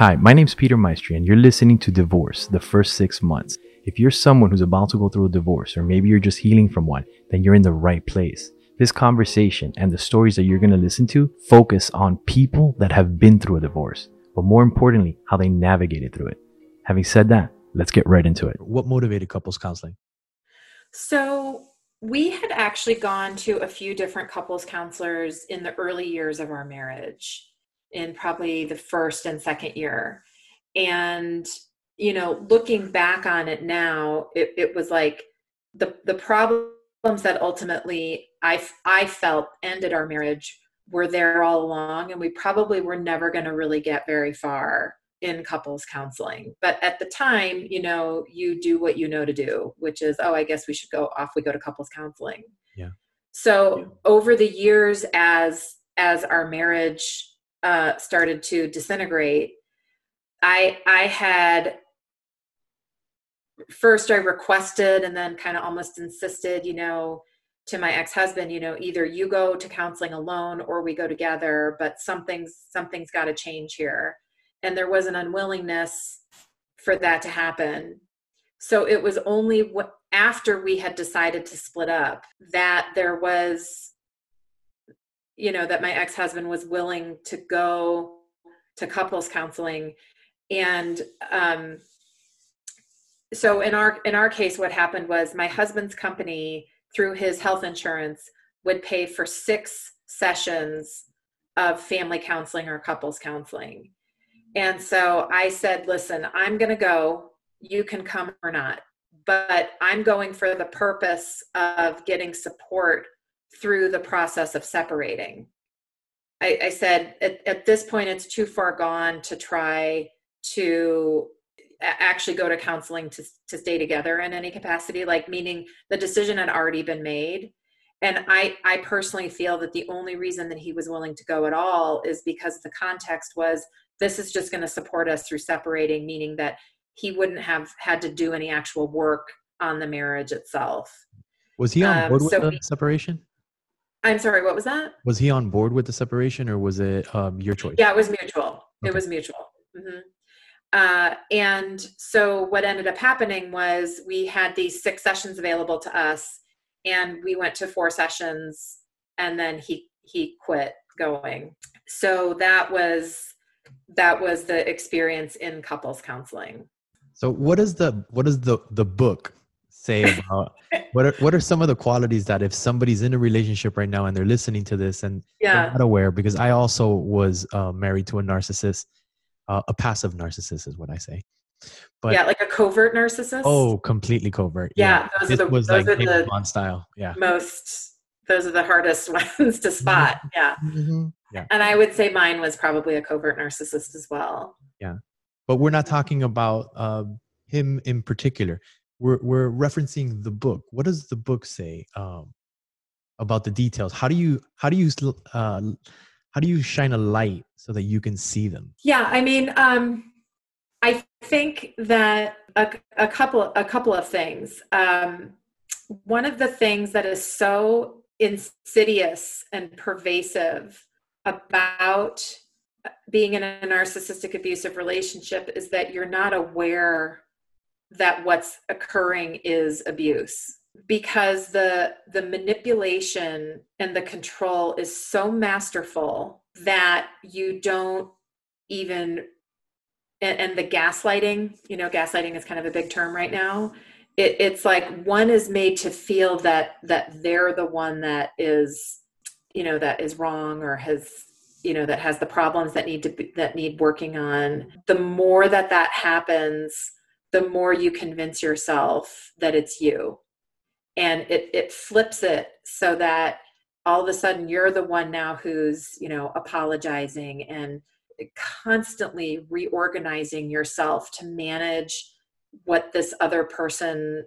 Hi, my name's Peter Maestri, and you're listening to Divorce, the first six months. If you're someone who's about to go through a divorce, or maybe you're just healing from one, then you're in the right place. This conversation and the stories that you're going to listen to focus on people that have been through a divorce, but more importantly, how they navigated through it. Having said that, let's get right into it. What motivated couples counseling? So, we had actually gone to a few different couples counselors in the early years of our marriage in probably the first and second year. And, you know, looking back on it now, it, it was like the, the problems that ultimately I, I felt ended our marriage were there all along. And we probably were never going to really get very far in couples counseling. But at the time, you know, you do what you know to do, which is, oh, I guess we should go off, we go to couples counseling. Yeah. So yeah. over the years as as our marriage uh, started to disintegrate, I I had first I requested and then kind of almost insisted, you know, to my ex-husband, you know, either you go to counseling alone or we go together, but something's something's got to change here. And there was an unwillingness for that to happen. So it was only after we had decided to split up that there was you know that my ex-husband was willing to go to couples counseling. And um so in our in our case what happened was my husband's company through his health insurance would pay for six sessions of family counseling or couples counseling. And so i said listen i'm going to go. You can come or not. But i'm going for the purpose of getting support through the process of separating. I, I said at, at this point, it's too far gone to try to actually go to counseling to, to stay together in any capacity like meaning the decision had already been made. And i i personally feel that the only reason that he was willing to go at all is because the context was this is just going to support us through separating meaning that he wouldn't have had to do any actual work on the marriage itself. Was he on um, board with so the separation I'm sorry, what was that? Was he on board with the separation or was it um, your choice? Yeah, it was mutual. Okay. It was mutual. Mm-hmm. Uh, and so what ended up happening was we had these six sessions available to us and we went to four sessions and then he he quit going so that was that was the experience in couples counseling so what is the what is the the book say about what are what are some of the qualities that if somebody's in a relationship right now and they're listening to this and yeah. they're not aware because I also was uh, married to a narcissist, uh, a passive narcissist is what I say. But yeah, like a covert narcissist. Oh, completely covert. Yeah, yeah. those are the was those like are the style. Yeah, most those are the hardest ones to spot. Mm-hmm. Yeah. Mm-hmm. yeah, and I would say mine was probably a covert narcissist as well. Yeah, but we're not talking about uh, him in particular we're we're referencing the book. What does the book say um, about the details? How do you how do you uh, how do you shine a light so that you can see them? Yeah, I mean, um, I think that a, a couple a couple of things. Um, one of the things that is so insidious and pervasive about being in a narcissistic abusive relationship is that you're not aware that what's occurring is abuse. Because the the manipulation and the control is so masterful that you don't even and, and, the gaslighting you know gaslighting is kind of a big term right now. It, it's like one is made to feel that that they're the one that is you know that is wrong or has you know that has the problems that need to be that need working on. The more that that happens the more you convince yourself that it's you. And it it flips it so that all of a sudden you're the one now who's you know apologizing and constantly reorganizing yourself to manage what this other person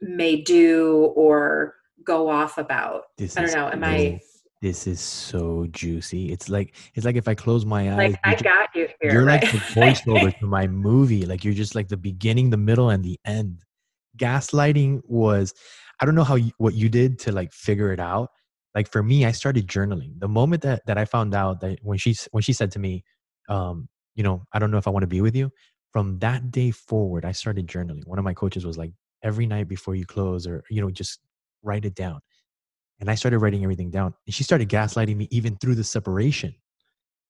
may do or go off about. This i don't know am i this is so juicy. It's like it's like if I close my eyes, like I got you here. You're right? like the voiceover to my movie. Like you're just like the beginning, the middle, and the end. Gaslighting was, I don't know how you, what you did to like figure it out. Like for me, I started journaling. The moment that that I found out that when she when she said to me, um, you know, I don't know if I want to be with you. From that day forward, I started journaling. One of my coaches was like, every night before you close, or, you know, just write it down. And I started writing everything down. And she started gaslighting me even through the separation.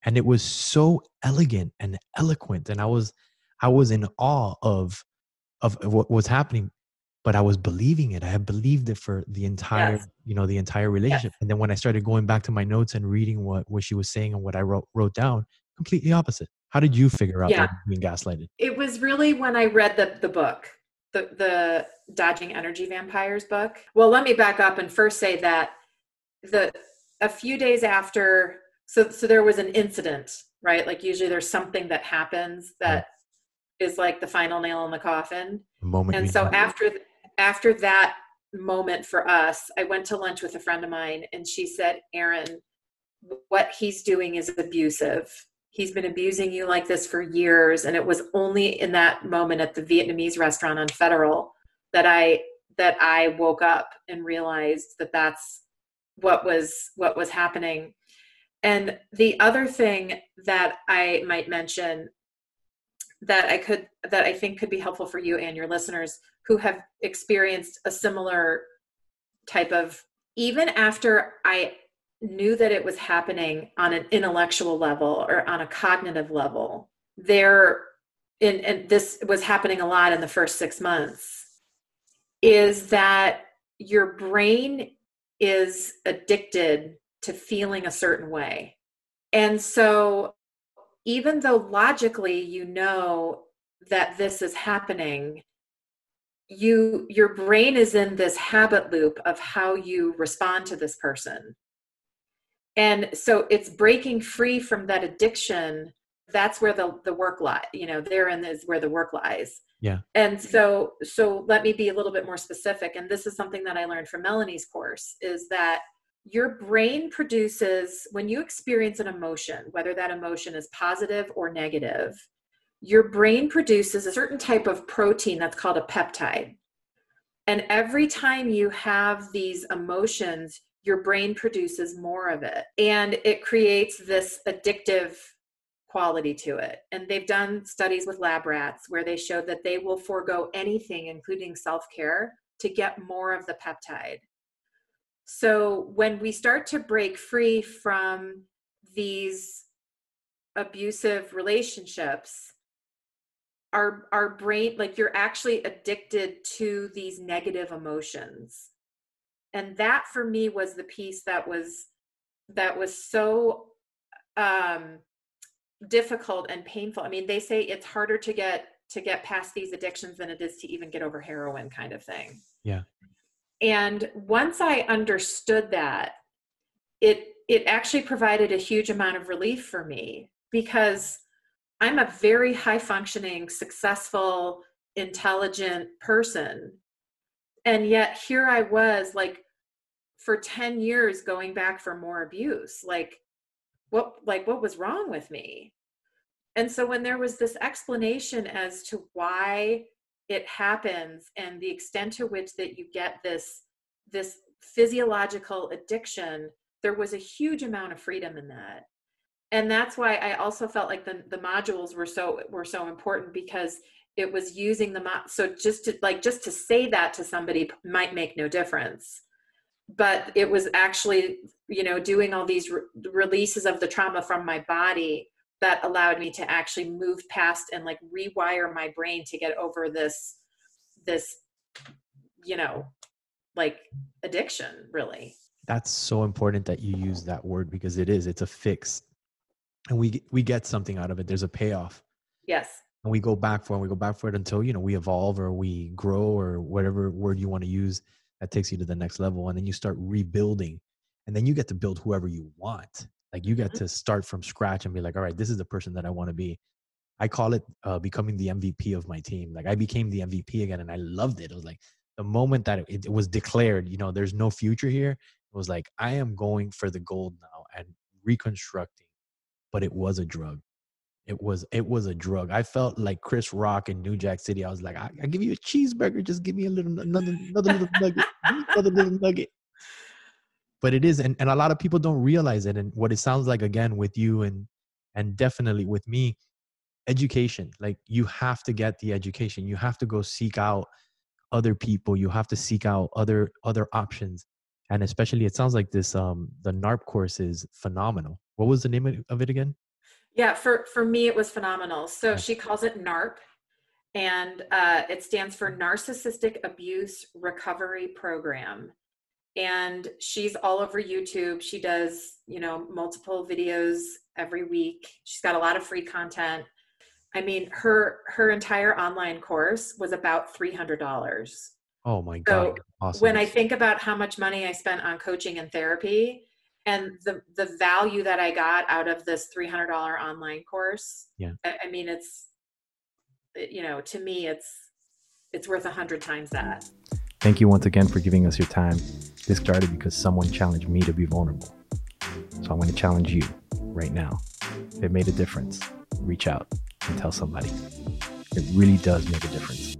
And it was so elegant and eloquent. And I was, I was in awe of, of what was happening but I was believing it. I had believed it for the entire, yes. you know, the entire relationship. Yes. And then when I started going back to my notes and reading what what she was saying and what I wrote wrote down, completely opposite. How did you figure out yeah. that being gaslighted? It was really when I read the the book, the the Dodging Energy Vampires book. Well, let me back up and first say that the a few days after so so there was an incident, right? Like usually there's something that happens that yeah. is like the final nail in the coffin. The moment and so after after that moment for us, I went to lunch with a friend of mine and she said, "Aaron, what he's doing is abusive. He's been abusing you like this for years. And it was only in that moment at the Vietnamese restaurant on Federal that I that I woke up and realized that that's what was what was happening. And the other thing that I might mention that I could that I think could be helpful for you and your listeners who have experienced a similar type of even after I knew that it was happening on an intellectual level or on a cognitive level, there and, and this was happening a lot in the first six months, is that your brain is addicted to feeling a certain way. And so even though logically you know that this is happening, you your brain is in this habit loop of how you respond to this person and so it's breaking free from that addiction. That's where the the work lies you know therein is where the work lies. Yeah. And so so let me be a little bit more specific and this is something that i learned from melanie's course is that your brain produces when you experience an emotion whether that emotion is positive or negative your brain produces a certain type of protein that's called a peptide. And every time you have these emotions, your brain produces more of it. And it creates this addictive quality to it. And they've done studies with lab rats where they showed that they will forego anything, including self care, to get more of the peptide. So when we start to break free from these abusive relationships, our our brain like you're actually addicted to these negative emotions and that for me was the piece that was that was so um difficult and painful. I mean they say it's harder to get to get past these addictions than it is to even get over heroin kind of thing. Yeah. And once i understood that it it actually provided a huge amount of relief for me because I'm a very high functioning, successful, intelligent person. And yet here I was like for 10 years going back for more abuse. Like what like what was wrong with me? And so when there was this explanation as to why it happens and the extent to which that you get this this physiological addiction, there was a huge amount of freedom in that and that's why i also felt like the, the modules were so were so important because it was using the mo- so just to like just to say that to somebody might make no difference. But it was actually you know doing all these re- releases of the trauma from my body that allowed me to actually move past and like rewire my brain to get over this this you know like addiction really. That's so important that you use that word because it is it's a fix. And we we get something out of it. There's a payoff. Yes and we go back for it and we go back for it until you know we evolve or we grow or whatever word you want to use that takes you to the next level and then you start rebuilding and then you get to build whoever you want like you get mm-hmm. to start from scratch and be like all right this is the person that i want to be i call it uh, becoming the mvp of my team like i became the mvp again and i loved it it was like the moment that it, it was declared you know there's no future here it was like i am going for the gold now and reconstructing but it was a drug. It was it was a drug. I felt like Chris Rock in New Jack City. I was like, I, I give you a cheeseburger, just give me a little another another little nugget, another little nugget. But it is, and, and a lot of people don't realize it. And what it sounds like again with you and and definitely with me education like you have to get the education you have to go seek out other people you have to seek out other other options and especially it sounds like this um the narp course is phenomenal what was the name of it again yeah for for me it was phenomenal so she calls it narp and uh, it stands for narcissistic abuse recovery program and she's all over youtube she does you know multiple videos every week she's got a lot of free content I mean, her her entire online course was about three hundred dollars. Oh my god! So awesome. when I think about how much money I spent on coaching and therapy, and the the value that I got out of this three hundred dollar online course, yeah, I, I, mean, it's you know, to me, it's it's worth a hundred times that. Thank you once again for giving us your time. This started because someone challenged me to be vulnerable. So I'm going to challenge you right now. If It made a difference. Reach out and tell somebody. It really does make a difference.